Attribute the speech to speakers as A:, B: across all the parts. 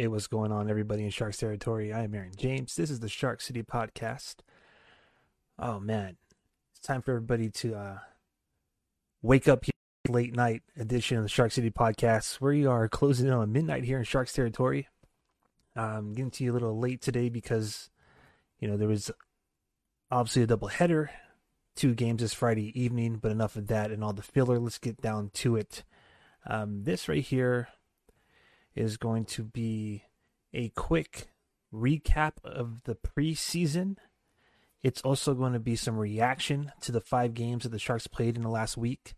A: Hey, what's going on, everybody in Sharks territory? I am Aaron James. This is the Shark City podcast. Oh man, it's time for everybody to uh, wake up here late night edition of the Shark City podcast. We are closing in on midnight here in Sharks territory. I'm getting to you a little late today because you know there was obviously a double header, two games this Friday evening, but enough of that and all the filler. Let's get down to it. Um, this right here is going to be a quick recap of the preseason. It's also going to be some reaction to the five games that the Sharks played in the last week.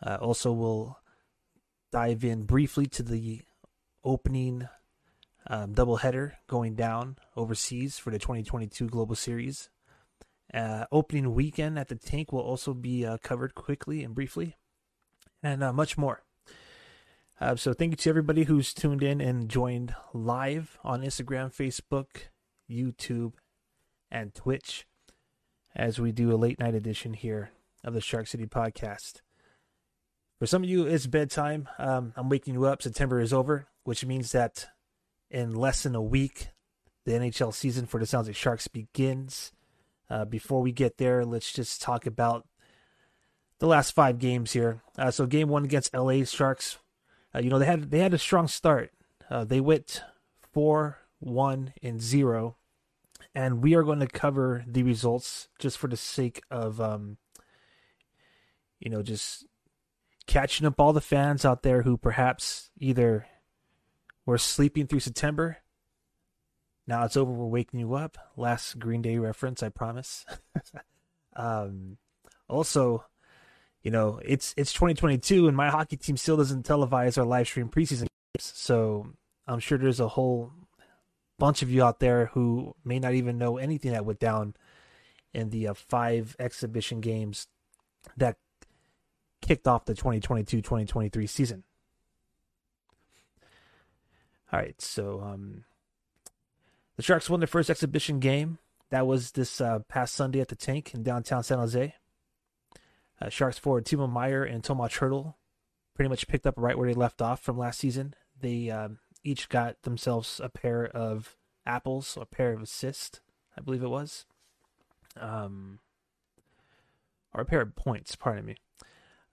A: Uh, also, we'll dive in briefly to the opening um, doubleheader going down overseas for the 2022 Global Series. Uh, opening weekend at the tank will also be uh, covered quickly and briefly, and uh, much more. Uh, so thank you to everybody who's tuned in and joined live on Instagram, Facebook, YouTube, and Twitch as we do a late night edition here of the Shark City podcast. For some of you, it's bedtime. Um, I'm waking you up. September is over, which means that in less than a week, the NHL season for the San Jose Sharks begins. Uh, before we get there, let's just talk about the last five games here. Uh, so, game one against LA Sharks uh, you know they had they had a strong start. Uh, they went four one and zero, and we are going to cover the results just for the sake of um, you know just catching up all the fans out there who perhaps either were sleeping through September. Now it's over. We're waking you up. Last Green Day reference, I promise. um, also, you know, it's it's 2022 and my hockey team still doesn't televise our live stream preseason games. So I'm sure there's a whole bunch of you out there who may not even know anything that went down in the uh, five exhibition games that kicked off the 2022-2023 season. All right, so um, the Sharks won their first exhibition game. That was this uh, past Sunday at the Tank in downtown San Jose. Uh, Sharks forward Timo Meier and Tomas Hertl pretty much picked up right where they left off from last season. They um, each got themselves a pair of apples, a pair of assists, I believe it was, um, or a pair of points. Pardon me.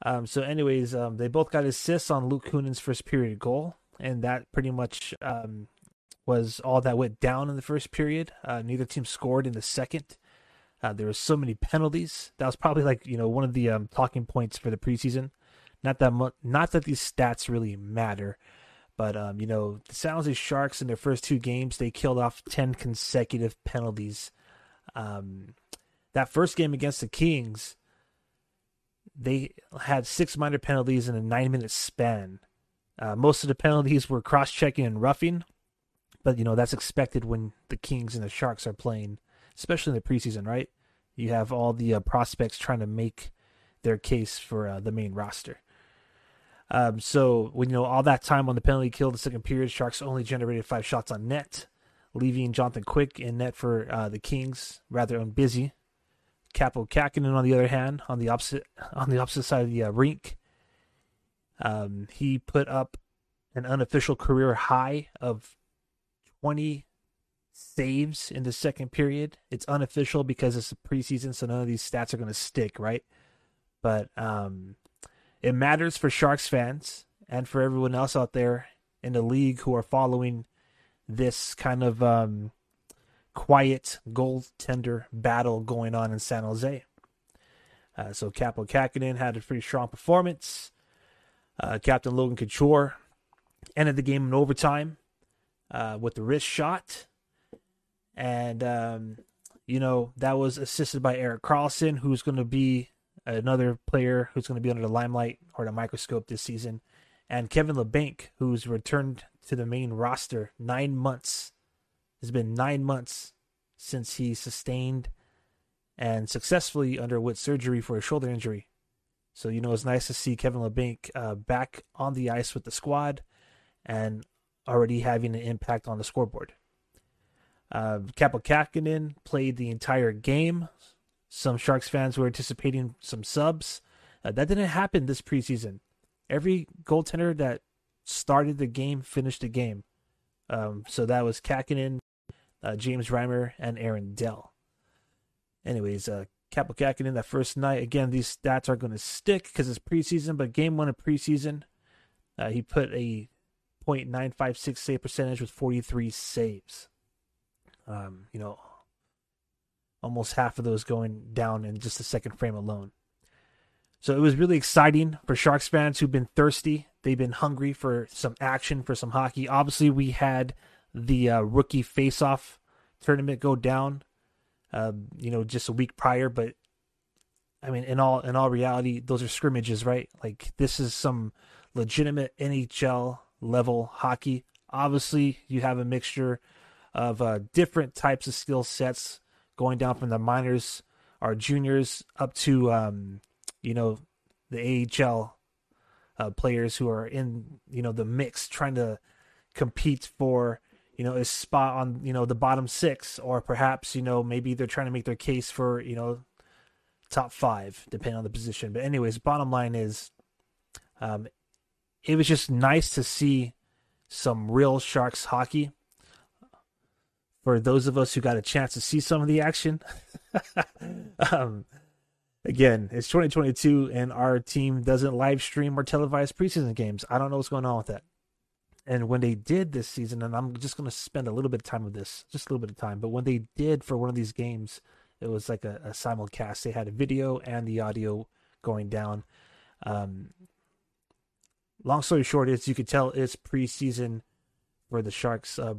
A: Um, so, anyways, um, they both got assists on Luke Kunin's first period goal, and that pretty much um, was all that went down in the first period. Uh, neither team scored in the second. Uh, there were so many penalties. That was probably like you know one of the um, talking points for the preseason. Not that much. Not that these stats really matter, but um, you know the San Jose Sharks in their first two games they killed off ten consecutive penalties. Um, that first game against the Kings, they had six minor penalties in a nine-minute span. Uh, most of the penalties were cross-checking and roughing, but you know that's expected when the Kings and the Sharks are playing especially in the preseason, right? You have all the uh, prospects trying to make their case for uh, the main roster. Um, so when you know all that time on the penalty kill, the second period, Sharks only generated five shots on net, leaving Jonathan Quick in net for uh, the Kings, rather unbusy. Kaapo Kähkönen, on the other hand, on the opposite on the opposite side of the uh, rink, um, he put up an unofficial career high of twenty saves in the second period. It's unofficial because it's a preseason, so none of these stats are going to stick, right? But um, it matters for Sharks fans and for everyone else out there in the league who are following this kind of um, quiet goaltender battle going on in San Jose. Uh, so Kaapo Kähkönen had a pretty strong performance. Uh, Captain Logan Couture ended the game in overtime uh, with the wrist shot and um, you know that was assisted by Erik Karlsson, who's going to be another player who's going to be under the limelight or the microscope this season, and Kevin Labanc, who's returned to the main roster nine months. It's been nine months since he sustained and successfully underwent surgery for a shoulder injury. So you know it's nice to see Kevin Labanc uh, back on the ice with the squad and already having an impact on the scoreboard. Uh, Kaapo Kähkönen played the entire game. Some Sharks fans were anticipating some subs. Uh, that didn't happen this preseason. Every goaltender that started the game finished the game. Um, so that was Kahkonen, uh, James Reimer, and Aaron Dell. Anyways, uh, Kaapo Kahkonen that first night. Again, these stats are going to stick because it's preseason, but game one of preseason, uh, he put a .956 save percentage with 43 saves. Um, you know, almost half of those going down in just the second frame alone. So it was really exciting for Sharks fans who've been thirsty. They've been hungry for some action, for some hockey. Obviously, we had the uh, rookie face-off tournament go down, uh, you know, just a week prior. But I mean, in all in all reality, those are scrimmages, right? Like this is some legitimate NHL level hockey. Obviously, you have a mixture of uh, different types of skill sets going down from the minors, our juniors, up to um, you know, the AHL uh, players who are in, you know, the mix trying to compete for, you know, a spot on, you know, the bottom six, or perhaps, you know, maybe they're trying to make their case for, you know, top five, depending on the position. But, anyways, bottom line is, um, it was just nice to see some real Sharks hockey. For those of us who got a chance to see some of the action, um, again, it's 2022 and our team doesn't live stream or televise preseason games. I don't know what's going on with that. And when they did this season, and I'm just going to spend a little bit of time with this, just a little bit of time, but when they did for one of these games, it was like a, a simulcast. They had a video and the audio going down. Um, long story short is you could tell it's preseason for the Sharks uh,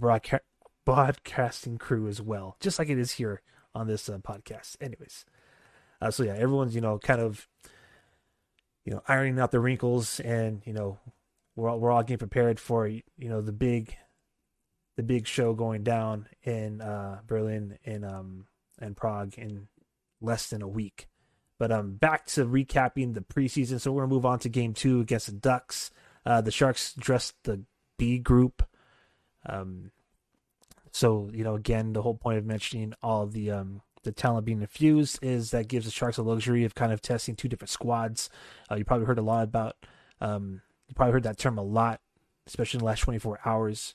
A: broadcasting crew as well, just like it is here on this uh, podcast. Anyways, uh, so yeah, everyone's you know kind of you know ironing out the wrinkles, and you know we're all, we're all getting prepared for you know the big the big show going down in uh, Berlin and um and Prague in less than a week. But um back to recapping the preseason. So we're gonna move on to game two against the Ducks. Uh, the Sharks dressed the B group. Um, so you know, again, the whole point of mentioning all the um, the talent being infused is that gives the Sharks a luxury of kind of testing two different squads. Uh, you probably heard a lot about, um, you probably heard that term a lot, especially in the last 24 hours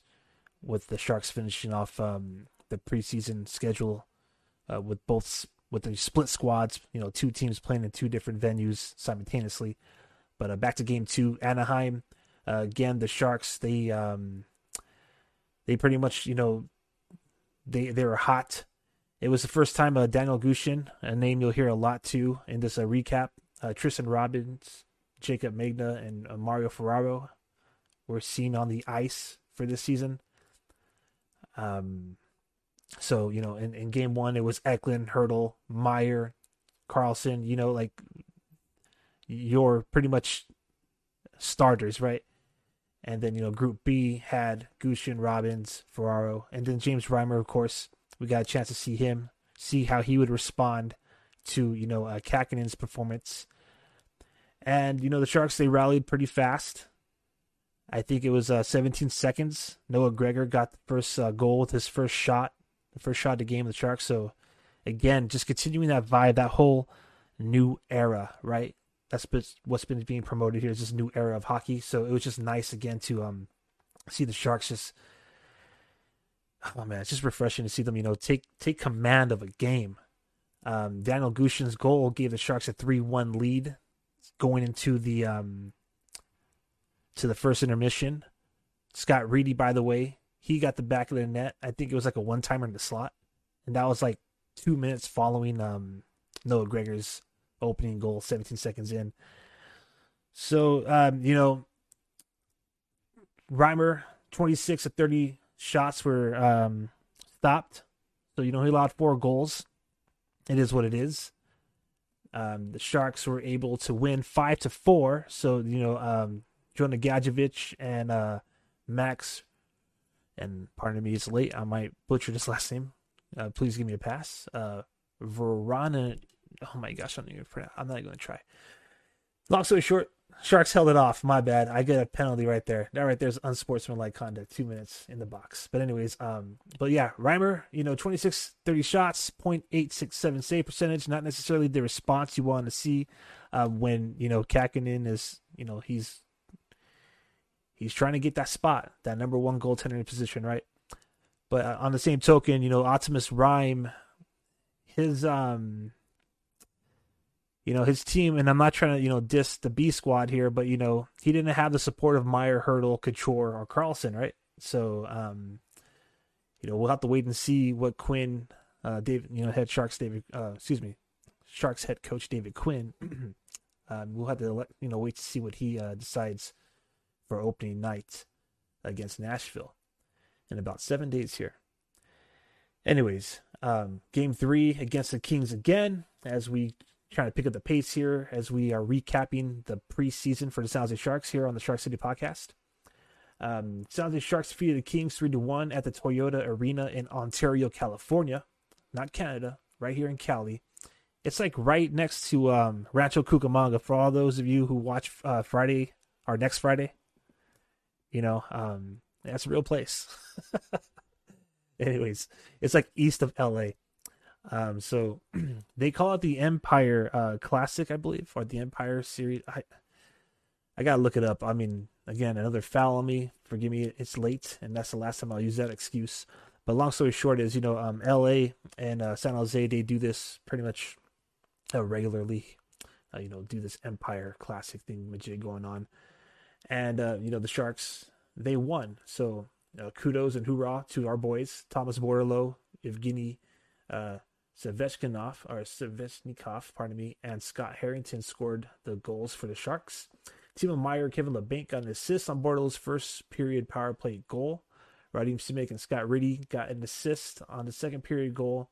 A: with the Sharks finishing off um, the preseason schedule uh, with both with the split squads, you know, two teams playing in two different venues simultaneously. But uh, back to game two, Anaheim. Uh, again, the Sharks they um, they pretty much you know they they were hot it was the first time uh, Daniel Gushchin, a name you'll hear a lot too in this uh, recap, uh, Tristen Robins, Jaycob Megna, and uh, Mario Ferraro were seen on the ice for this season. Um, so you know, in, in game one, it was Eklund, Hertl, Meier, Karlsson. You know, like your pretty much starters, right? And then you know, Group B had Gushchin, Robins, Ferraro, and then James Reimer, of course we got a chance to see him, see how he would respond to you know uh, Kahkonen's performance. And you know the Sharks they rallied pretty fast. I think it was uh, 17 seconds. Noah Gregor got the first uh, goal with his first shot, the first shot of the game of the Sharks. So again, just continuing that vibe, that whole new era, right? That's what's been being promoted here is this new era of hockey. So it was just nice again to um see the Sharks just oh man, it's just refreshing to see them, you know, take take command of a game. Um, Daniel Gushchin's goal gave the Sharks a three-one lead going into the um, to the first intermission. Scott Reedy, by the way, he got the back of the net. I think it was like a one-timer in the slot, and that was like two minutes following um, Noah Gregor's opening goal, 17 seconds in. So um, you know, Reimer, 26 to 30 shots were um, stopped. So, you know, he allowed four goals. It is what it is. Um, the Sharks were able to win five to four. So, you know, um, Jonah Gadjovich and uh, Max, and pardon me, it's late. I might butcher this last name. Uh, please give me a pass. Uh, Verona. Oh my gosh, I'm not even, I'm not even going to try. Long story short, Sharks held it off. My bad. I get a penalty right there. That right there's unsportsmanlike conduct. Two minutes in the box. But anyways, um, but yeah, Reimer, you know, 26, 30 shots, 0.867 save percentage. Not necessarily the response you want to see uh, when you know Kahkonen is, you know, he's he's trying to get that spot, that number one goaltender position, right? But uh, on the same token, you know, Optimus Reim, his um, you know, his team, and I'm not trying to you know diss the B squad here, but you know, he didn't have the support of Meier Hertl Couture, or Karlsson right? So um, you know, we'll have to wait and see what Quinn, uh, David, you know, head Sharks David, uh, excuse me, Sharks head coach David Quinn. um, we'll have to let, you know wait to see what he uh, decides for opening night against Nashville in about seven days here. Anyways, um, game three against the Kings again as we try to pick up the pace here as we are recapping the preseason for the San Jose Sharks here on the Shark City podcast. Um, San Jose Sharks defeated the Kings 3 to 1 at the Toyota Arena in Ontario, California, not Canada, right here in Cali. It's like right next to um, Rancho Cucamonga for all those of you who watch uh, Friday or next Friday. You know, um, that's a real place. Anyways, it's like east of LA. Um, so they call it the Empire uh, Classic, I believe, or the Empire Series. I I gotta look it up. I mean, again, another foul on me. Forgive me, it's late, and that's the last time I'll use that excuse. But long story short is, you know, um, L.A. and uh, San Jose they do this pretty much uh, regularly. Uh, you know, do this Empire Classic thing, majig going on, and uh, you know the Sharks they won. So uh, kudos and hoorah to our boys, Thomas Bordeleau, Evgeny uh, Svechnikov, or Svechnikov, pardon me, and Scott Harrington scored the goals for the Sharks. Timo Meier, Kevin Labanc got an assist on Bordeleau's first period power play goal. Radim Simek and Scott Reedy got an assist on the second period goal.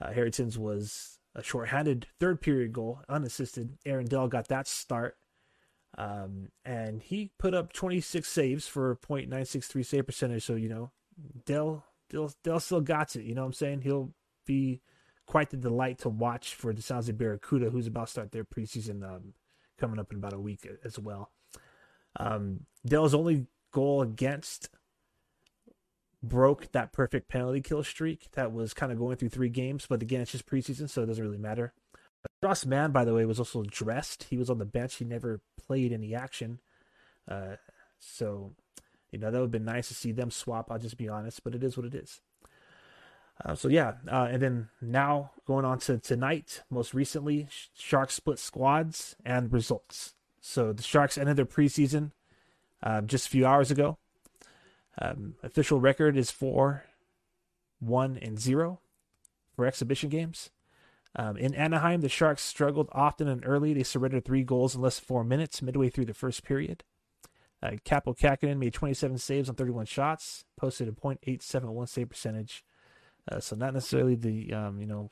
A: Uh, Harrington's was a shorthanded third period goal, unassisted. Aaron Dell got that start. Um, and he put up 26 saves for a .963 save percentage. So, you know, Dell, Dell, Dell still got it. You know what I'm saying? He'll be quite the delight to watch for the Jose Barracuda, who's about to start their preseason um, coming up in about a week as well. Um, Dell's only goal against broke that perfect penalty kill streak that was kind of going through three games, but again, it's just preseason, so it doesn't really matter. Strauss Mann, by the way, was also dressed. He was on the bench. He never played any action. Uh, so, you know, that would have been nice to see them swap. I'll just be honest, but it is what it is. Uh, so yeah, uh, and then now going on to tonight, most recently, Sharks split squads and results. So the Sharks ended their preseason um, just a few hours ago. Um, official record is four, one, and zero for exhibition games. Um, in Anaheim, the Sharks struggled often and early. They surrendered three goals in less than four minutes midway through the first period. Uh, Kaapo Kähkönen made 27 saves on 31 shots, posted a .871 save percentage. Uh, so not necessarily the um, you know.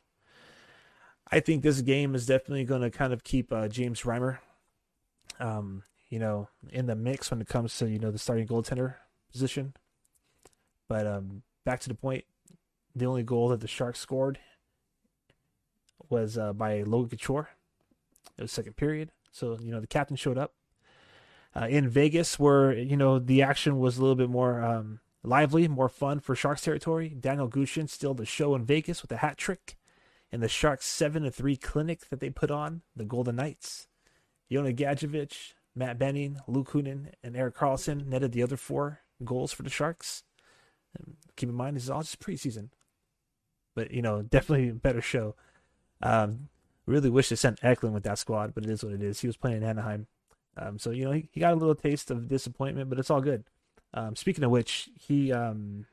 A: I think this game is definitely going to kind of keep uh, James Reimer, um, you know, in the mix when it comes to you know the starting goaltender position. But um, back to the point, the only goal that the Sharks scored was uh, by Logan Couture. It was second period, so you know the captain showed up. Uh, in Vegas, where you know the action was a little bit more um, lively, more fun for Sharks territory. Daniel Gushchin still the show in Vegas with a hat trick, and the Sharks seven to three clinic that they put on the Golden Knights. Jonah Gadjovich, Matt Benning, Luke Kunin, and Erik Karlsson netted the other four goals for the Sharks. And keep in mind, this is all just preseason, but you know, definitely a better show. Um, really wish they sent Eklund with that squad, but it is what it is. He was playing in Anaheim. Um, so, you know, he, he got a little taste of disappointment, but it's all good. Um, speaking of which, he, um,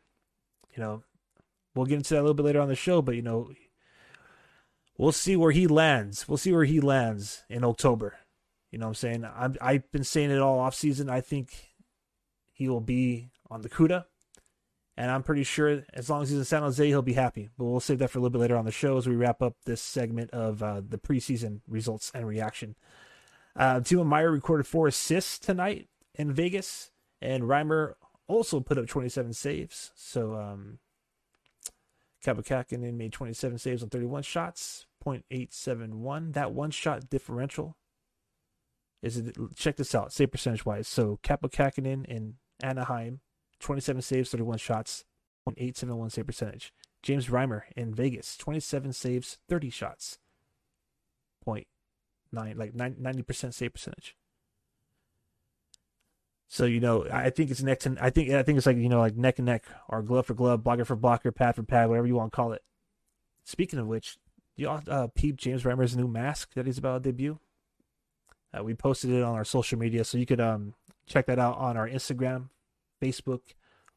A: you know, we'll get into that a little bit later on the show, but, you know, we'll see where he lands. We'll see where he lands in October. You know what I'm saying? I'm, I've been saying it all off season. I think he will be on the CUDA. And I'm pretty sure as long as he's in San Jose, he'll be happy. But we'll save that for a little bit later on the show as we wrap up this segment of uh, the preseason results and reaction. Uh, Timo Meier recorded four assists tonight in Vegas, and Reimer also put up 27 saves. So um, Kaapo made 27 saves on 31 shots, 0.871. That one shot differential is it? Check this out, save percentage wise. So Kaapo Kähkönen in Anaheim 27 saves, 31 shots, 0.871 save percentage. James Reimer in Vegas, 27 saves, 30 shots, 0.9, like 90% save percentage. So you know, I think it's neck and I think I think it's like you know like neck and neck or glove for glove, blocker for blocker, pad for pad, whatever you want to call it. Speaking of which, you all uh, peep James Reimer's new mask that he's about to debut? Uh, we posted it on our social media, so you could um, check that out on our Instagram, Facebook,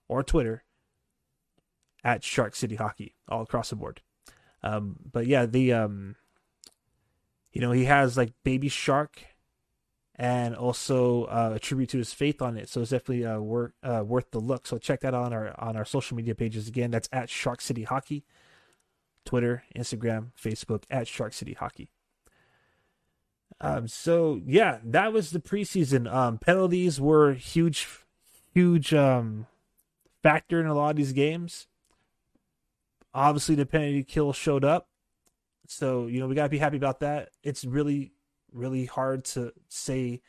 A: or Twitter at Shark City Hockey, all across the board. Um, but yeah, the um, you know he has like Baby Shark, and also uh, a tribute to his faith on it. So it's definitely uh, worth uh, worth the look. So check that out on our on our social media pages again. That's at Shark City Hockey, Twitter, Instagram, Facebook at Shark City Hockey. Um, so yeah, that was the preseason. Um, penalties were huge, huge um, factor in a lot of these games. Obviously, the penalty kill showed up, so you know we gotta be happy about that. It's really, really hard to say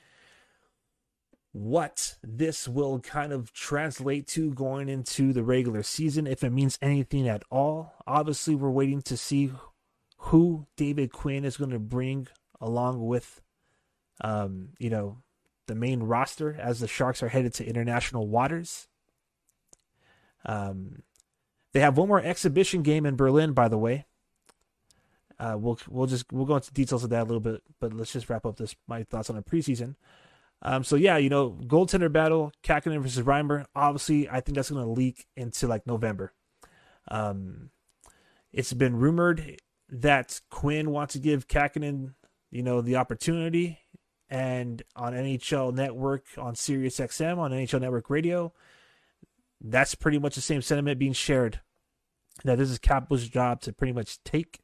A: what this will kind of translate to going into the regular season, if it means anything at all. Obviously, we're waiting to see who David Quinn is going to bring along with, um, you know, the main roster as the Sharks are headed to international waters. Um, they have one more exhibition game in Berlin, by the way. Uh, we'll we'll just we'll go into details of that a little bit, but let's just wrap up this my thoughts on the preseason. Um, so yeah, you know, goaltender battle, Kahkonen versus Reimer. Obviously, I think that's going to leak into like November. Um, it's been rumored that Quinn wants to give Kahkonen you know, the opportunity and on NHL Network, on Sirius XM, on NHL Network Radio, that's pretty much the same sentiment being shared. That this is Kaapo's job to pretty much take.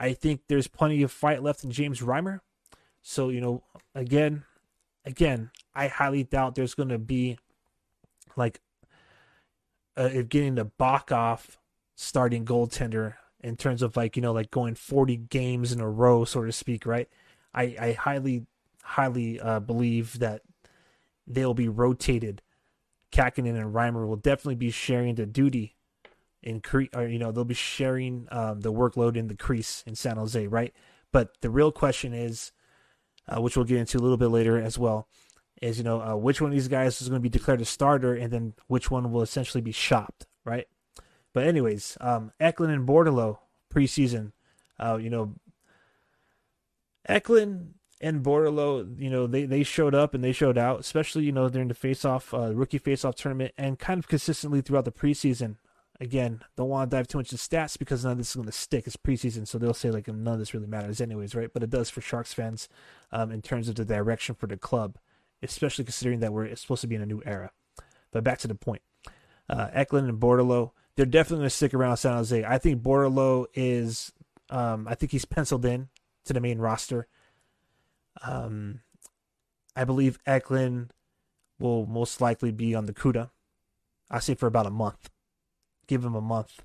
A: I think there's plenty of fight left in James Reimer. So, you know, again, again, I highly doubt there's going to be like uh, getting the Bach off starting goaltender in terms of like you know like going 40 games in a row so to speak right? I i highly highly uh, believe that they'll be rotated. Kahkonen and Reimer will definitely be sharing the duty in cre- or you know they'll be sharing um, the workload in the crease in San Jose right but the real question is uh, which we'll get into a little bit later as well is you know uh, which one of these guys is going to be declared a starter and then which one will essentially be shopped right but anyways, um, Eklund and Bordeleau preseason, uh, you know, Eklund and Bordeleau, you know, they, they showed up and they showed out, especially, you know, during the face-off, uh, rookie face-off tournament and kind of consistently throughout the preseason. Again, don't want to dive too much into stats because none of this is going to stick. It's preseason, so they'll say like none of this really matters anyways, right? But it does for Sharks fans um, in terms of the direction for the club, especially considering that we're supposed to be in a new era. But back to the point. Uh, Eklund and Bordeleau, they're definitely going to stick around San Jose. I think Bordeleau is, um, I think he's penciled in to the main roster. Um, I believe Eklund will most likely be on the CUDA. I say for about a month. Give him a month,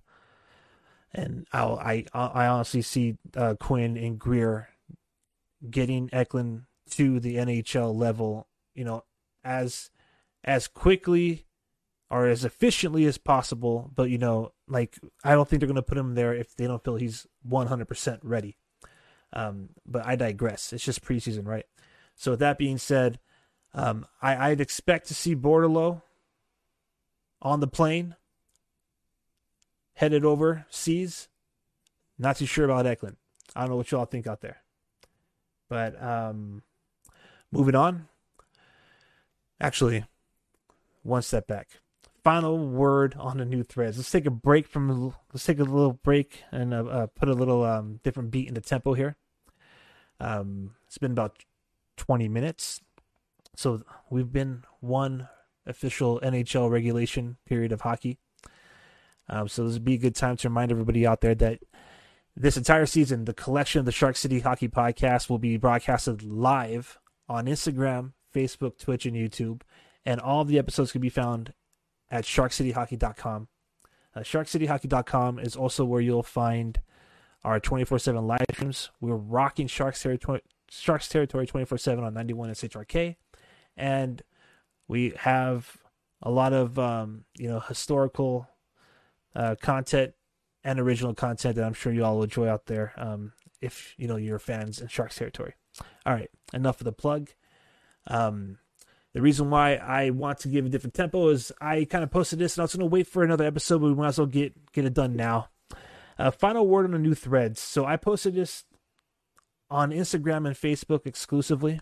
A: and I'll, I I honestly see uh, Quinn and Grier getting Eklund to the NHL level. You know, as as quickly or as efficiently as possible. But you know, like I don't think they're going to put him there if they don't feel he's 100% ready. Um, but I digress. It's just preseason, right? So with that being said, um, I, I'd expect to see Bordeleau on the plane, headed over seas. Not too sure about Eklund. I don't know what y'all think out there. But um, moving on. Actually, one step back final word on the new threads. Let's take a break from. Let's take a little break and uh, uh, put a little um, different beat in the tempo here. Um, it's been about 20 minutes, so we've been one official NHL regulation period of hockey. Um, so this would be a good time to remind everybody out there that this entire season, the collection of the Shark City Hockey Podcast will be broadcasted live on Instagram, Facebook, Twitch, and YouTube. And all of the episodes can be found at sharkcityhockey.com. Uh, sharkcityhockey.com is also where you'll find our 24/7 live streams. We're rocking Sharks territory, Sharks territory 24/7 on 91 SHRK, and we have a lot of um, you know historical uh, content and original content that I'm sure you all will enjoy out there. Um, if you know you're fans in Sharks territory. All right, enough of the plug. Um, The reason why I want to give a different tempo is I kind of posted this and I was going to wait for another episode, but we might as well get get it done now. Uh, final word on the new threads. So I posted this on Instagram and Facebook exclusively.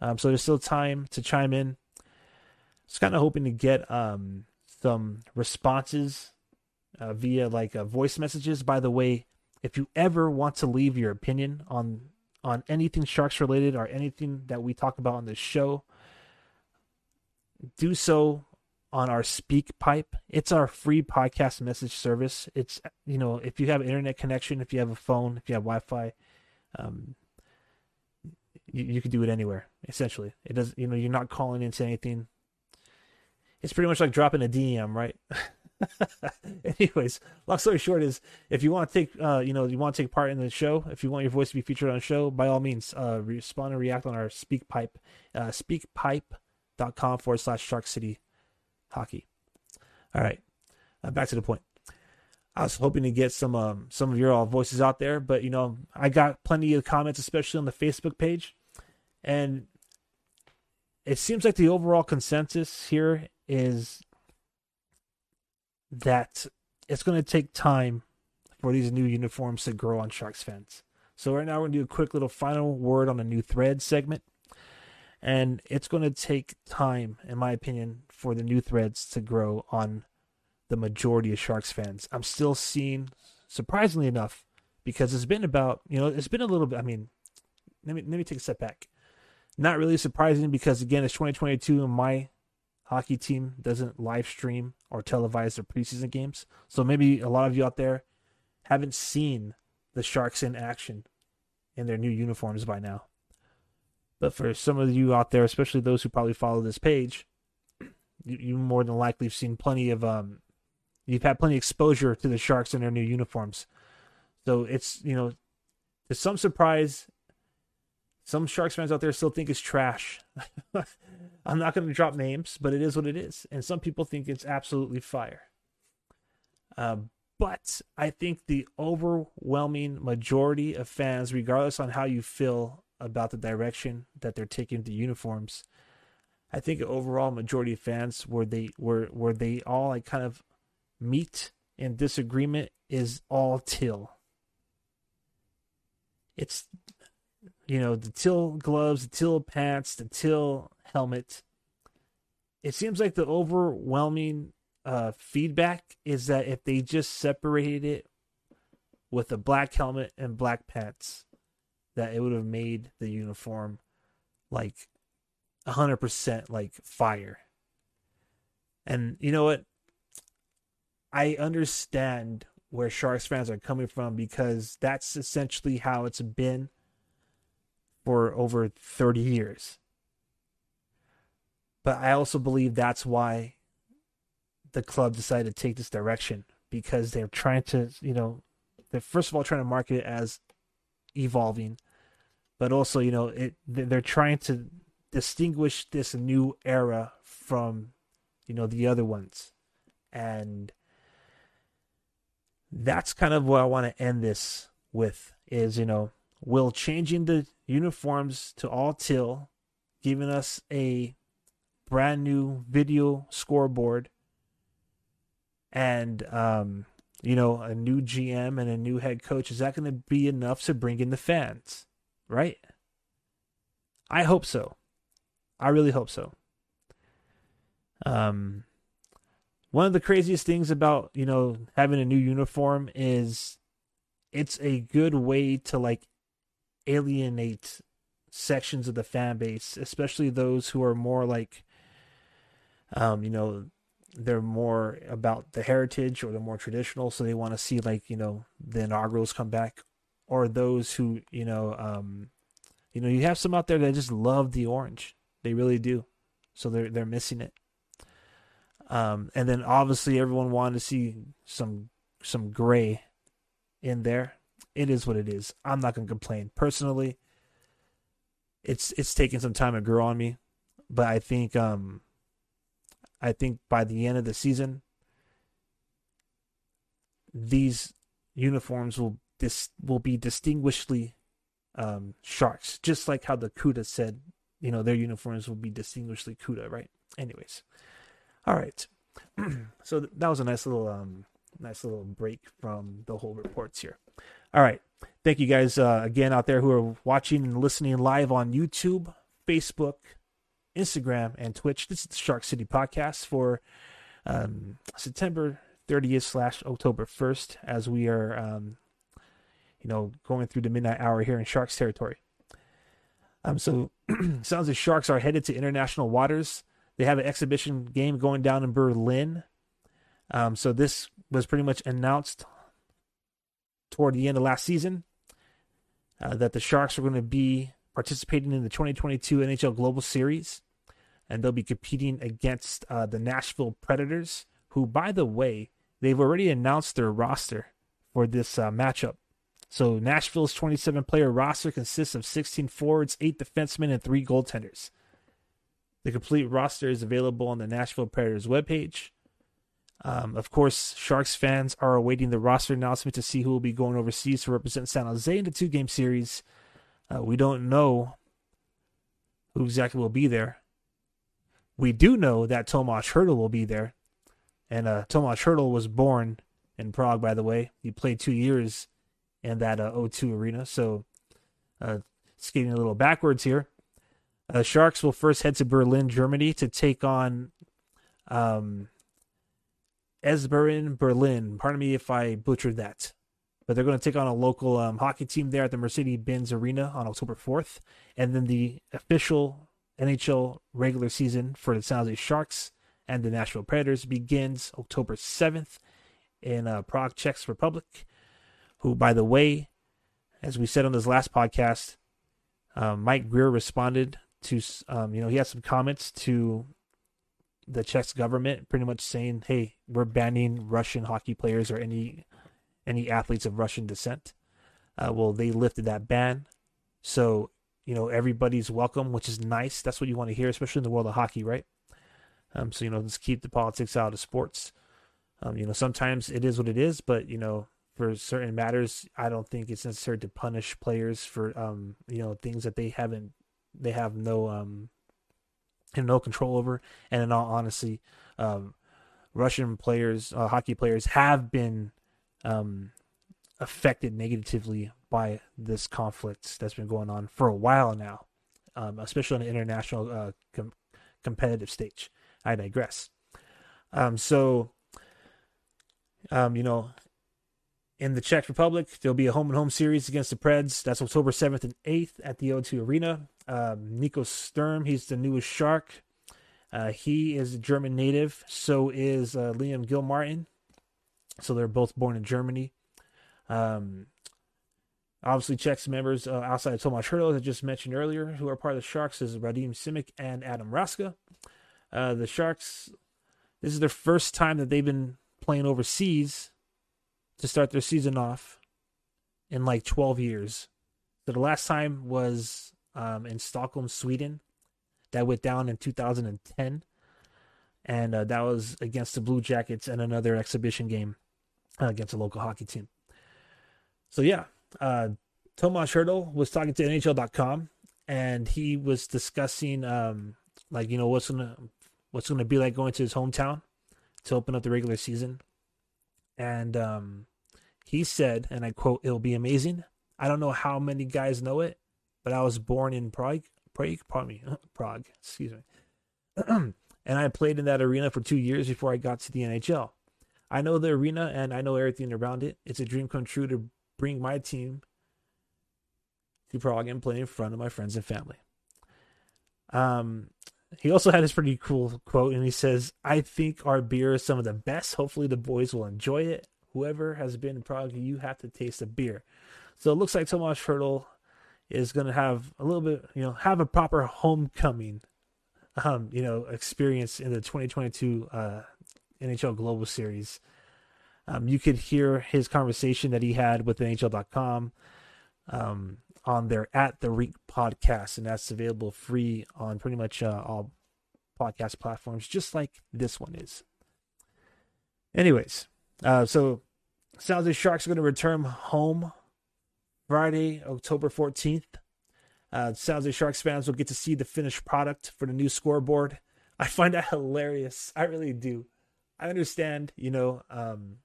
A: Um, so there's still time to chime in. Just kind of hoping to get um, some responses uh, via like uh, voice messages. By the way, if you ever want to leave your opinion on on anything sharks related or anything that we talk about on this show, do so on our SpeakPipe. It's our free podcast message service. It's you know if you have internet connection, if you have a phone, if you have Wi-Fi, um, you, you can do it anywhere. Essentially, it does. You know, you're not calling into anything. It's pretty much like dropping a DM, right? Anyways, long story short is if you want to take, uh, you know, you want to take part in the show, if you want your voice to be featured on the show, by all means, uh, respond and react on our SpeakPipe, uh, speakpipe.com forward slash Shark City Hockey. All right, uh, back to the point. I was hoping to get some um, some of your all voices out there, but you know, I got plenty of comments, especially on the Facebook page, and it seems like the overall consensus here is that it's going to take time for these new uniforms to grow on Sharks fans. So right now we're going to do a quick little final word on the new thread segment. And it's going to take time, in my opinion, for the new threads to grow on the majority of Sharks fans. I'm still seeing, surprisingly enough, because it's been about, you know, it's been a little bit, I mean, let me, let me take a step back. Not really surprising because, again, it's 2022 and my hockey team doesn't live stream or televise their preseason games. So maybe a lot of you out there haven't seen the Sharks in action in their new uniforms by now. But for some of you out there, especially those who probably follow this page, you, you more than likely have seen plenty of um, you've had plenty of exposure to the Sharks in their new uniforms. So it's you know, to some surprise, some Sharks fans out there still think it's trash. I'm not going to drop names, but it is what it is. And some people think it's absolutely fire. Uh, but I think the overwhelming majority of fans, regardless on how you feel about the direction that they're taking the uniforms, I think overall majority of fans where they where where they all like kind of meet in disagreement is all till. It's you know the till gloves, the till pants, the till helmet. It seems like the overwhelming uh, feedback is that if they just separated it with a black helmet and black pants, that it would have made the uniform like 100% like fire. And you know what? I understand where Sharks fans are coming from because that's essentially how it's been for over 30 years. But I also believe that's why the club decided to take this direction because they're trying to, you know, they're first of all trying to market it as evolving, but also, you know, it they're trying to distinguish this new era from, you know, the other ones. And that's kind of what I want to end this with is, you know, will changing the uniforms to all till giving us a brand new video scoreboard and um, you know a new GM and a new head coach is that going to be enough to bring in the fans right? I hope so. I really hope so. Um one of the craziest things about you know having a new uniform is it's a good way to like alienate sections of the fan base especially those who are more like um, you know, they're more about the heritage or the more traditional, so they want to see like you know the inaugurals come back, or those who you know, um, you know, you have some out there that just love the orange, they really do, so they're they're missing it. Um, and then obviously everyone wanted to see some some gray in there. It is what it is. I'm not gonna complain personally. It's it's taking some time to grow on me, but I think um I think by the end of the season, these uniforms will dis will be distinguishedly um, sharks, just like how the Cuda said you know their uniforms will be distinguishedly CUDA, right? Anyways, all right. so that was a nice little um nice little break from the whole reports here. All right. Thank you guys uh, again out there who are watching and listening live on YouTube, Facebook, Instagram, and Twitch. This is the Shark City podcast for um, September 30th slash October 1st as we are, um, you know, going through the midnight hour here in Sharks territory. Um, so sounds like Sharks are headed to international waters. They have an exhibition game going down in Berlin. Um, so this was pretty much announced toward the end of last season uh, that the Sharks are going to be participating in the 2022 NHL Global Series, and they'll be competing against uh, the Nashville Predators, who, by the way, they've already announced their roster for this uh, matchup. So Nashville's 27 player roster consists of 16 forwards, 8 defensemen, and 3 goaltenders. The complete roster is available on the Nashville Predators webpage. Um, of course, Sharks fans are awaiting the roster announcement to see who will be going overseas to represent San Jose in the two game series. Uh, we don't know who exactly will be there. We do know that Tomas Hertl will be there. And uh, Tomas Hertl was born in Prague, by the way. He played two years in that uh, O2 arena. So, uh, skating a little backwards here. Uh, Sharks will first head to Berlin, Germany to take on um, Eisbären Berlin. Pardon me if I butchered that. But they're going to take on a local um, hockey team there at the Mercedes Benz Arena on October 4th. And then the official NHL regular season for the San Jose Sharks and the Nashville Predators begins October 7th in uh, Prague, Czech Republic. Who, by the way, as we said on this last podcast, uh, Mike Grier responded to, um, you know, he had some comments to the Czech government pretty much saying, "Hey, we're banning Russian hockey players or any any athletes of Russian descent." Uh, well, they lifted that ban, so you know everybody's welcome, which is nice. That's what you want to hear, especially in the world of hockey, right? Um, so you know, let's keep the politics out of sports. Um, you know, sometimes it is what it is, but you know, for certain matters, I don't think it's necessary to punish players for um, you know, things that they haven't, they have no um, no control over. And in all honesty, um, Russian players, uh, hockey players, have been um, affected negatively by this conflict that's been going on for a while now, um, especially on the international uh, com- competitive stage. I digress. Um, so, um, you know, in the Czech Republic, there'll be a home and home series against the Preds. That's October 7th and 8th at the O2 Arena. Um, Nico Sturm, he's the newest Shark. Uh, he is a German native. So is uh, Liam Gilmartin. So they're both born in Germany. Um, obviously, Czech's members uh, outside of Tomas Hertl, as I just mentioned earlier, who are part of the Sharks, is Radim Simek and Adam Raska. Uh, the Sharks, this is their first time that they've been playing overseas to start their season off in like 12 years. So the last time was um, in Stockholm, Sweden. That went down in 2010. And uh, that was against the Blue Jackets and another exhibition game uh, against a local hockey team. So, yeah, uh, Tomas Hertl was talking to NHL.com and he was discussing, um, like, you know, what's going to what's to be like going to his hometown to open up the regular season. And um, he said, and I quote, it'll be amazing. I don't know how many guys know it, but I was born in Prague, Prague, pardon me, Prague, excuse me. and I played in that arena for two years before I got to the NHL. I know the arena and I know everything around it. It's a dream come true to bring my team to Prague and play in front of my friends and family. Um, he also had this pretty cool quote, and he says, "I think our beer is some of the best. Hopefully, the boys will enjoy it. Whoever has been in Prague, you have to taste the beer." So it looks like Tomas Hertl is going to have a little bit, you know, have a proper homecoming, um, you know, experience in the 2022 uh, NHL Global Series. Um, you could hear his conversation that he had with NHL.com um, on their At the Rink podcast, and that's available free on pretty much uh, all podcast platforms, just like this one is. Anyways, uh, so San Jose Sharks are going to return home Friday, October 14th, Uh, sounds like Sharks fans will get to see the finished product for the new scoreboard. I find that hilarious. I really do. I understand, you know, um,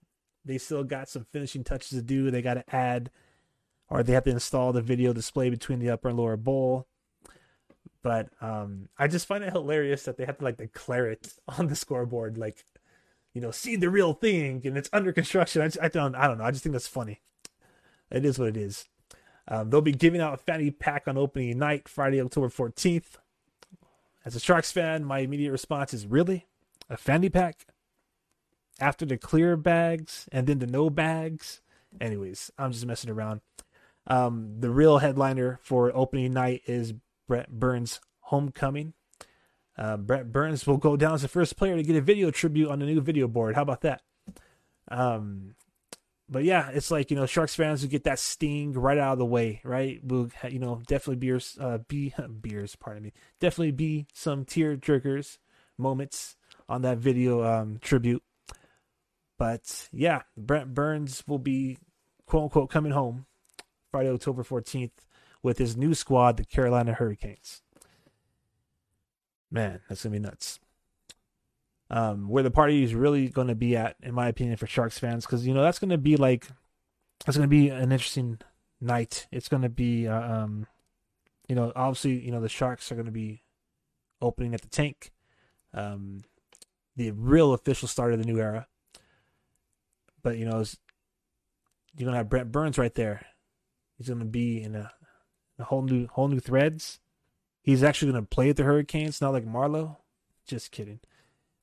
A: they still got some finishing touches to do. They got to add, or they have to install the video display between the upper and lower bowl. But um, I just find it hilarious that they have to like declare it on the scoreboard, like, you know, see the real thing, and it's under construction. I, just, I don't, I don't know. I just think that's funny. It is what it is. Um, they'll be giving out a fanny pack on opening night, Friday, October 14th. As a Sharks fan, my immediate response is really a fanny pack after the clear bags and then the no bags. Anyways, I'm just messing around. Um, the real headliner for opening night is Brent Burns' homecoming. Uh, Brent Burns will go down as the first player to get a video tribute on the new video board. How about that? Um, but yeah, it's like you know, Sharks fans who get that sting right out of the way, right? Will you know definitely beers, uh, be beers, pardon me, definitely be some tear jerkers moments on that video um, tribute. But yeah, Brent Burns will be quote unquote coming home Friday, October 14th with his new squad, the Carolina Hurricanes. Man, that's gonna be nuts. Um, where the party is really going to be at, in my opinion, for Sharks fans, because you know that's going to be like that's going to be an interesting night. It's going to be, uh, um, you know, obviously, you know, the Sharks are going to be opening at the tank, um, the real official start of the new era. But you know, you're gonna have Brent Burns right there. He's gonna be in a, a whole new whole new threads. He's actually gonna play at the Hurricanes, not like Marleau. Just kidding.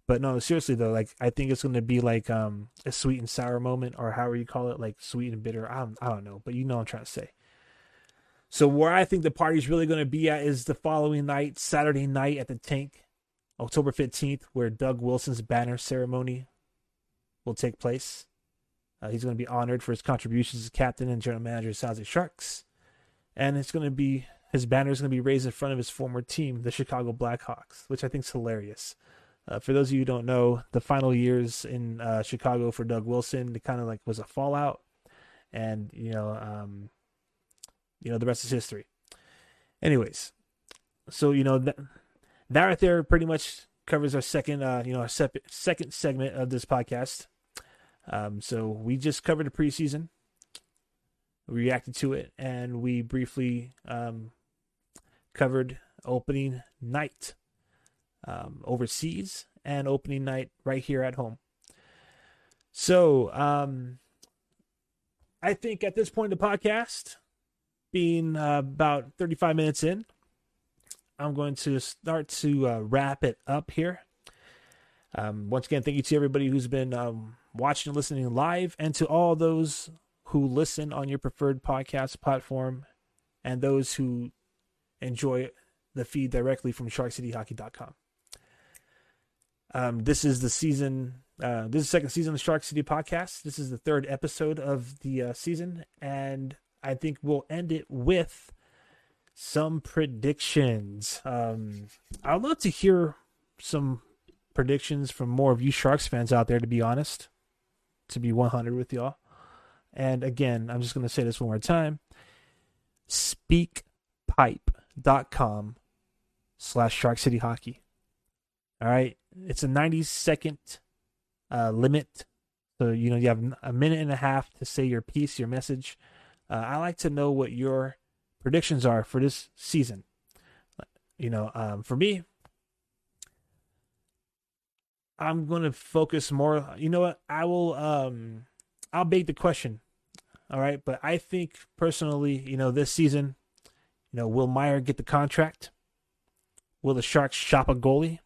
A: But no, seriously though, like I think it's gonna be like um a sweet and sour moment, or however you call it, like sweet and bitter. I don't, I don't know, but you know what I'm trying to say. So where I think the party's really gonna be at is the following night, Saturday night at the Tank, October 15th, where Doug Wilson's banner ceremony will take place. Uh, he's going to be honored for his contributions as captain and general manager of Jose Sharks. And it's going to be his banner is going to be raised in front of his former team, the Chicago Blackhawks, which I think is hilarious. Uh, for those of you who don't know, the final years in uh, Chicago for Doug Wilson, it kind of like was a fallout, and you know, um, you know, the rest is history. Anyways, so you know that that right there pretty much covers our second, uh, you know, our sep- second segment of this podcast. Um, so we just covered the preseason, we reacted to it, and we briefly um, covered opening night um, overseas and opening night right here at home. So um, I think at this point in the podcast, being uh, about 35 minutes in, I'm going to start to uh, wrap it up here. Um, once again, thank you to everybody who's been um, watching and listening live, and to all those who listen on your preferred podcast platform, and those who enjoy the feed directly from SharkCityHockey.com. Um, this is the season. Uh, this is second season of the Shark City podcast. This is the third episode of the uh, season, and I think we'll end it with some predictions. Um, I'd love to hear some predictions from more of you Sharks fans out there. To be honest, to be 100 with y'all. And again, I'm just going to say this one more time. Speakpipe.com slash Shark City Hockey. All right. It's a 90 second uh, limit. So, you know, you have a minute and a half to say your piece, your message. Uh, I like to know what your predictions are for this season. You know, um, for me, I'm going to focus more. You know what? I will. Um, I'll beg the question. All right, but I think personally, you know, this season, you know, will Meier get the contract? Will the Sharks shop a goalie?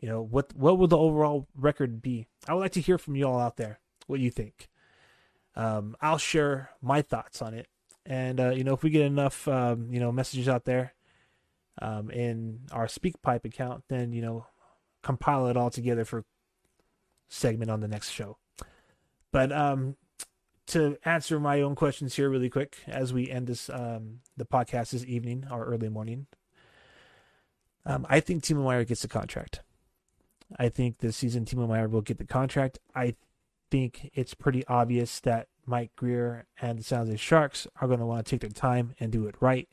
A: You know, what what will the overall record be? I would like to hear from you all out there. What you think? Um, I'll share my thoughts on it, and uh, you know, if we get enough, um, you know, messages out there um, in our SpeakPipe account, then you know, compile it all together for segment on the next show. But um, to answer my own questions here really quick as we end this um, the podcast this evening or early morning. Um, I think Timo Meier gets the contract. I think this season Timo Meier will get the contract. I think it's pretty obvious that Mike Grier and the San Jose Sharks are going to want to take their time and do it right.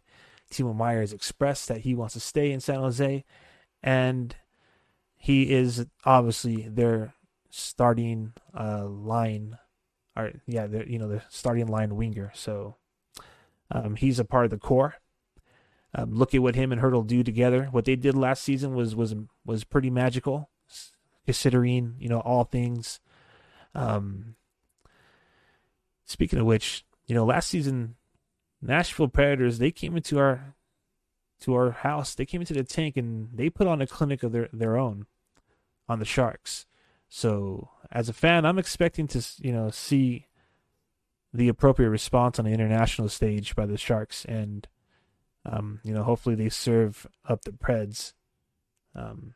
A: Timo Meier has expressed that he wants to stay in San Jose, and he is obviously their starting uh, line, or yeah, you know the starting line winger. So um, he's a part of the core. Um, look at what him and Hertl do together. What they did last season was was was pretty magical, considering you know all things. Um, speaking of which, you know, last season, Nashville Predators they came into our to our house. They came into the tank and they put on a clinic of their their own on the Sharks. So as a fan, I'm expecting to you know see the appropriate response on the international stage by the Sharks, and um, you know hopefully they serve up the Preds, um,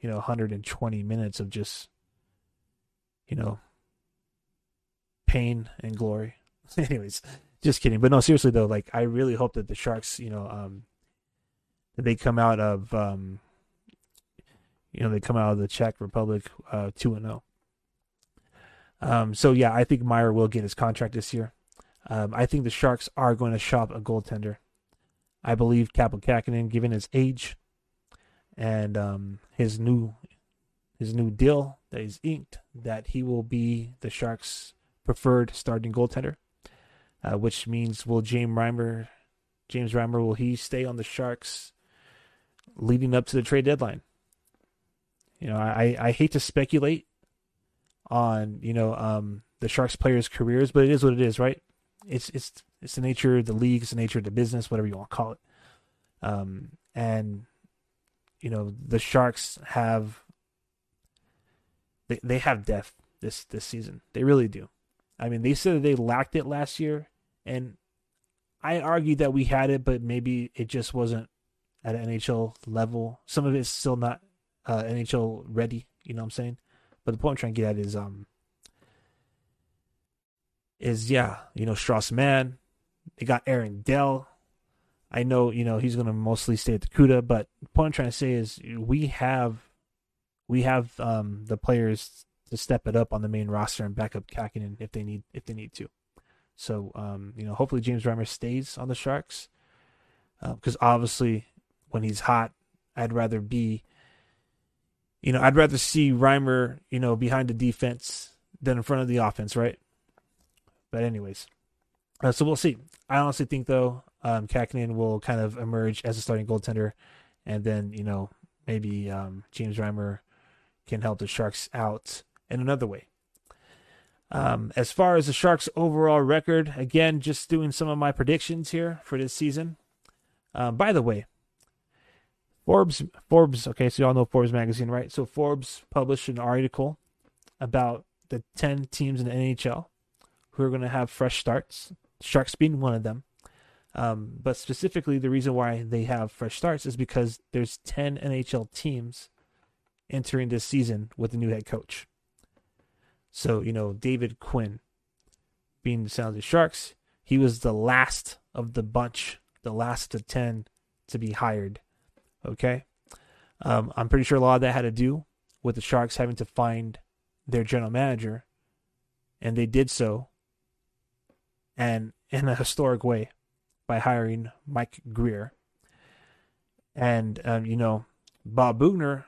A: you know 120 minutes of just you know pain and glory. Anyways, just kidding. But no, seriously though, like I really hope that the Sharks, you know, um, that they come out of, um, you know, they come out of the Czech Republic uh, two and zero. Oh. Um, so yeah, I think Meier will get his contract this year. Um, I think the Sharks are going to shop a goaltender. I believe Kaapo Kähkönen, given his age and um, his new his new deal that he's inked, that he will be the Sharks' preferred starting goaltender, uh, which means will James Reimer, James Reimer, will he stay on the Sharks leading up to the trade deadline? You know, I, I hate to speculate on you know um, the Sharks players' careers, but it is what it is, right? It's it's it's the nature of the league, it's the nature of the business, whatever you want to call it. Um, and you know the Sharks have they they have depth this this season. They really do. I mean, they said they lacked it last year, and I argued that we had it, but maybe it just wasn't at an NHL level. Some of it's still not uh, NHL ready. You know what I'm saying? But the point I'm trying to get at is, um, is yeah, you know, Strauss Mann. They got Aaron Dell. I know, you know, he's going to mostly stay at the CUDA, but the point I'm trying to say is we have, we have um, the players to step it up on the main roster and back up Kähkönen if they need if they need to. So um, you know, hopefully James Reimer stays on the Sharks because uh, obviously when he's hot, I'd rather be, you know, I'd rather see Reimer, you know, behind the defense than in front of the offense, right? But anyways, uh, so we'll see. I honestly think though, um, Kähkönen will kind of emerge as a starting goaltender, and then you know maybe um, James Reimer can help the Sharks out in another way. Um, as far as the Sharks' overall record, again, just doing some of my predictions here for this season. Um, by the way, Forbes, Forbes, okay, so y'all know Forbes magazine, right? So Forbes published an article about the 10 teams in the NHL who are going to have fresh starts, Sharks being one of them. Um, but specifically, the reason why they have fresh starts is because there's 10 NHL teams entering this season with a new head coach. So, you know, David Quinn being the Jose Sharks, he was the last of the bunch, the last of 10 to be hired. Okay. Um, I'm pretty sure a lot of that had to do with the Sharks having to find their general manager, and they did so, and in a historic way, by hiring Mike Grier. And um, you know, Bob Boughner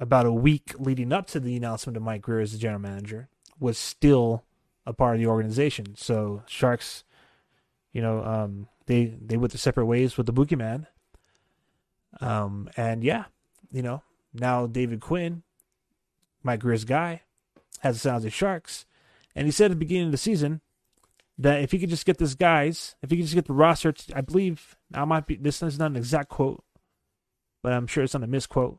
A: about a week leading up to the announcement of Mike Grier as the general manager, was still a part of the organization. So Sharks, you know, um, they they went their separate ways with the boogeyman. Um, and yeah, you know, now David Quinn, Mike Grier's guy, has the sounds of Sharks, and he said at the beginning of the season that if he could just get this guys, if he could just get the roster, to, I believe now might be this is not an exact quote, but I'm sure it's not a misquote.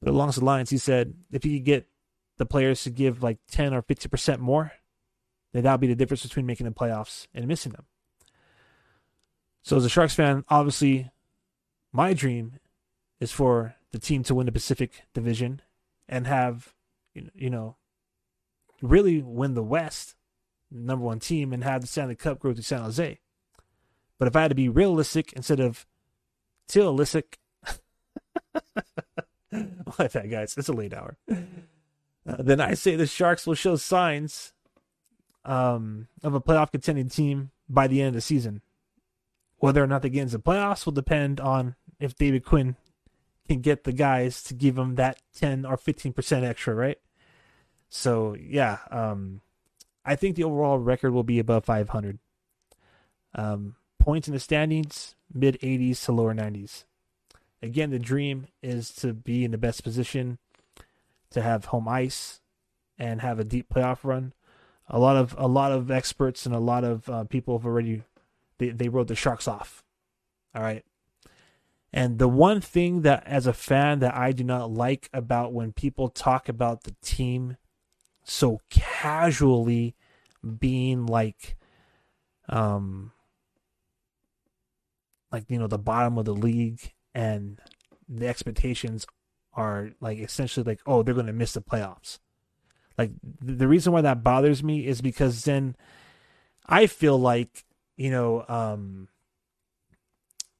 A: But along the lines, he said if he could get the players to give like 10 or 50% more, then that would be the difference between making the playoffs and missing them. So, as a Sharks fan, obviously, my dream is for the team to win the Pacific Division and have, you know, really win the West, number one team, and have the Stanley Cup go to San Jose. But if I had to be realistic instead of realistic, My that, guys. It's a late hour. Uh, then I say the Sharks will show signs um, of a playoff contending team by the end of the season. Whether or not they get into the playoffs will depend on if David Quinn can get the guys to give him that 10 or 15% extra, right? So, yeah, um, I think the overall record will be above 500. Um, points in the standings, mid 80s to lower 90s. Again, the dream is to be in the best position to have home ice and have a deep playoff run. A lot of a lot of experts and a lot of uh, people have already they, they wrote the Sharks off. All right. And the one thing that as a fan that I do not like about when people talk about the team so casually being like um like you know the bottom of the league and the expectations are like essentially like oh they're going to miss the playoffs. Like the reason why that bothers me is because then i feel like you know um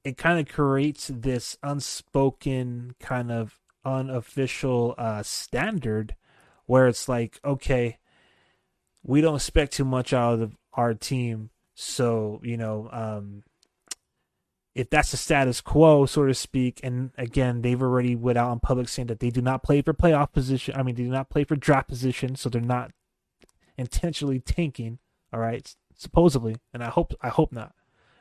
A: it kind of creates this unspoken kind of unofficial uh standard where it's like okay we don't expect too much out of our team so you know um if that's the status quo, so to speak, and again, they've already went out in public saying that they do not play for playoff position. I mean, they do not play for draft position, so they're not intentionally tanking. All right, supposedly, and I hope I hope not.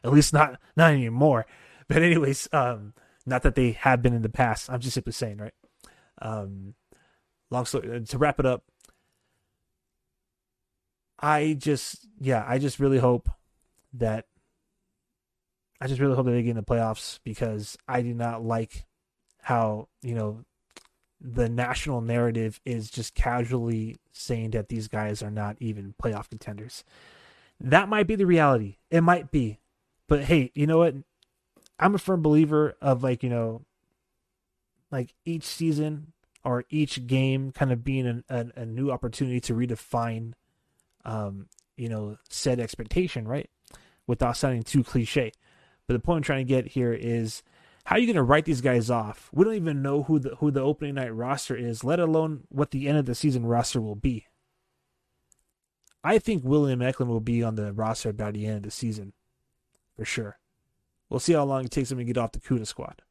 A: At least not not anymore. But anyways, um, not that they have been in the past. I'm just simply saying, right? Um, long story uh, to wrap it up. I just yeah, I just really hope that I just really hope that they get in the playoffs because I do not like how, you know, the national narrative is just casually saying that these guys are not even playoff contenders. That might be the reality. It might be. But hey, you know what? I'm a firm believer of like, you know, like each season or each game kind of being an, a, a new opportunity to redefine um, you know, said expectation, right? Without sounding too cliche. But the point I'm trying to get here is how are you going to write these guys off? We don't even know who the who the opening night roster is, let alone what the end of the season roster will be. I think William Eklund will be on the roster by the end of the season, for sure. We'll see how long it takes him to get off the CUDA squad.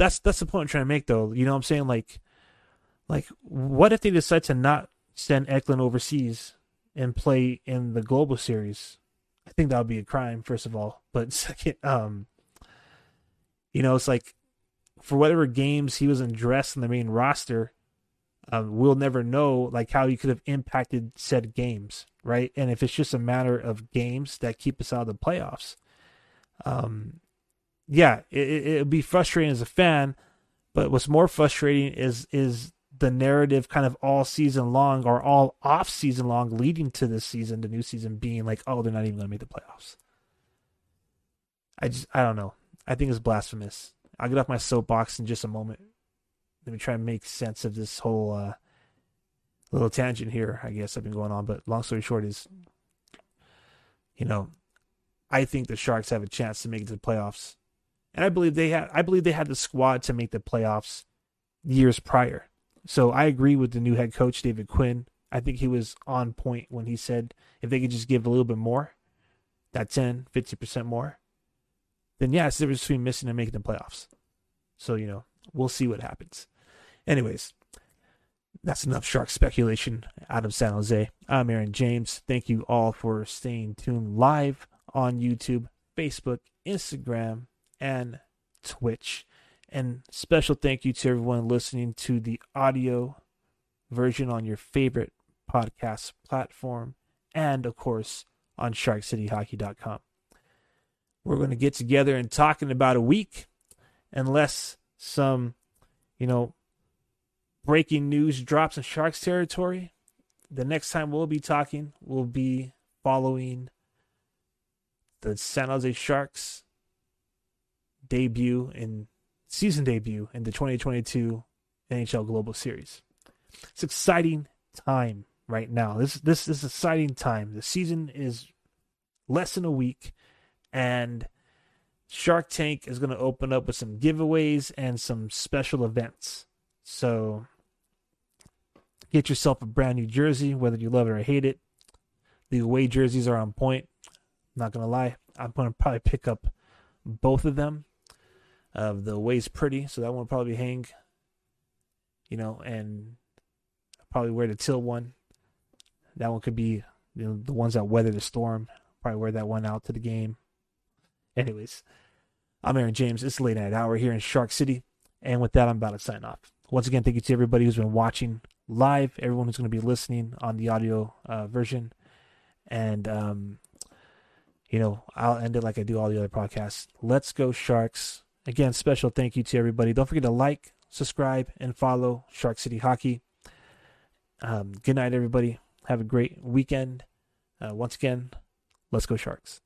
A: That's that's the point I'm trying to make, though. You know what I'm saying? Like, like what if they decide to not send Eklund overseas and play in the global series? I think that would be a crime, first of all. But second, um, you know, it's like for whatever games he was in dress in the main roster, um, we'll never know like how he could have impacted said games, right? And if it's just a matter of games that keep us out of the playoffs, um, yeah, it, it would be frustrating as a fan. But what's more frustrating is is the narrative kind of all season long or all off season long leading to this season, the new season being like, oh, they're not even going to make the playoffs. I just, I don't know. I think it's blasphemous. I'll get off my soapbox in just a moment. Let me try and make sense of this whole uh, little tangent here. I guess I've been going on, but long story short is, you know, I think the Sharks have a chance to make it to the playoffs, and I believe they had. I believe they had the squad to make the playoffs years prior. So I agree with the new head coach, David Quinn. I think he was on point when he said if they could just give a little bit more, that 10, 50% more, then yeah, it's the difference between missing and making the playoffs. So, you know, we'll see what happens. Anyways, that's enough shark speculation out of San Jose. I'm Aaron James. Thank you all for staying tuned live on YouTube, Facebook, Instagram, and Twitch. And special thank you to everyone listening to the audio version on your favorite podcast platform and, of course, on SharkCityHockey.com. We're going to get together and talk in about a week, unless some, you know, breaking news drops in Sharks territory. The next time we'll be talking will be following the San Jose Sharks debut in season debut in the 2022 NHL Global Series. It's exciting time right now. This this, is exciting time. The season is less than a week, and Shark Tank is going to open up with some giveaways and some special events. So get yourself a brand new jersey, whether you love it or hate it. The away jerseys are on point. not gonna lie, I'm gonna probably pick up both of them. Uh, the way's pretty, so that one probably hang. You know, and probably wear the teal one. That one could be you know the ones that weather the storm. Probably wear that one out to the game. Anyways, I'm Aaron James. It's late night hour here in Shark City, and with that, I'm about to sign off. Once again, thank you to everybody who's been watching live, everyone who's going to be listening on the audio uh, version, and um, you know, I'll end it like I do all the other podcasts. Let's go Sharks! Again, special thank you to everybody. Don't forget to like, subscribe, and follow Shark City Hockey. Um, good night, everybody. Have a great weekend. Uh, once again, let's go Sharks.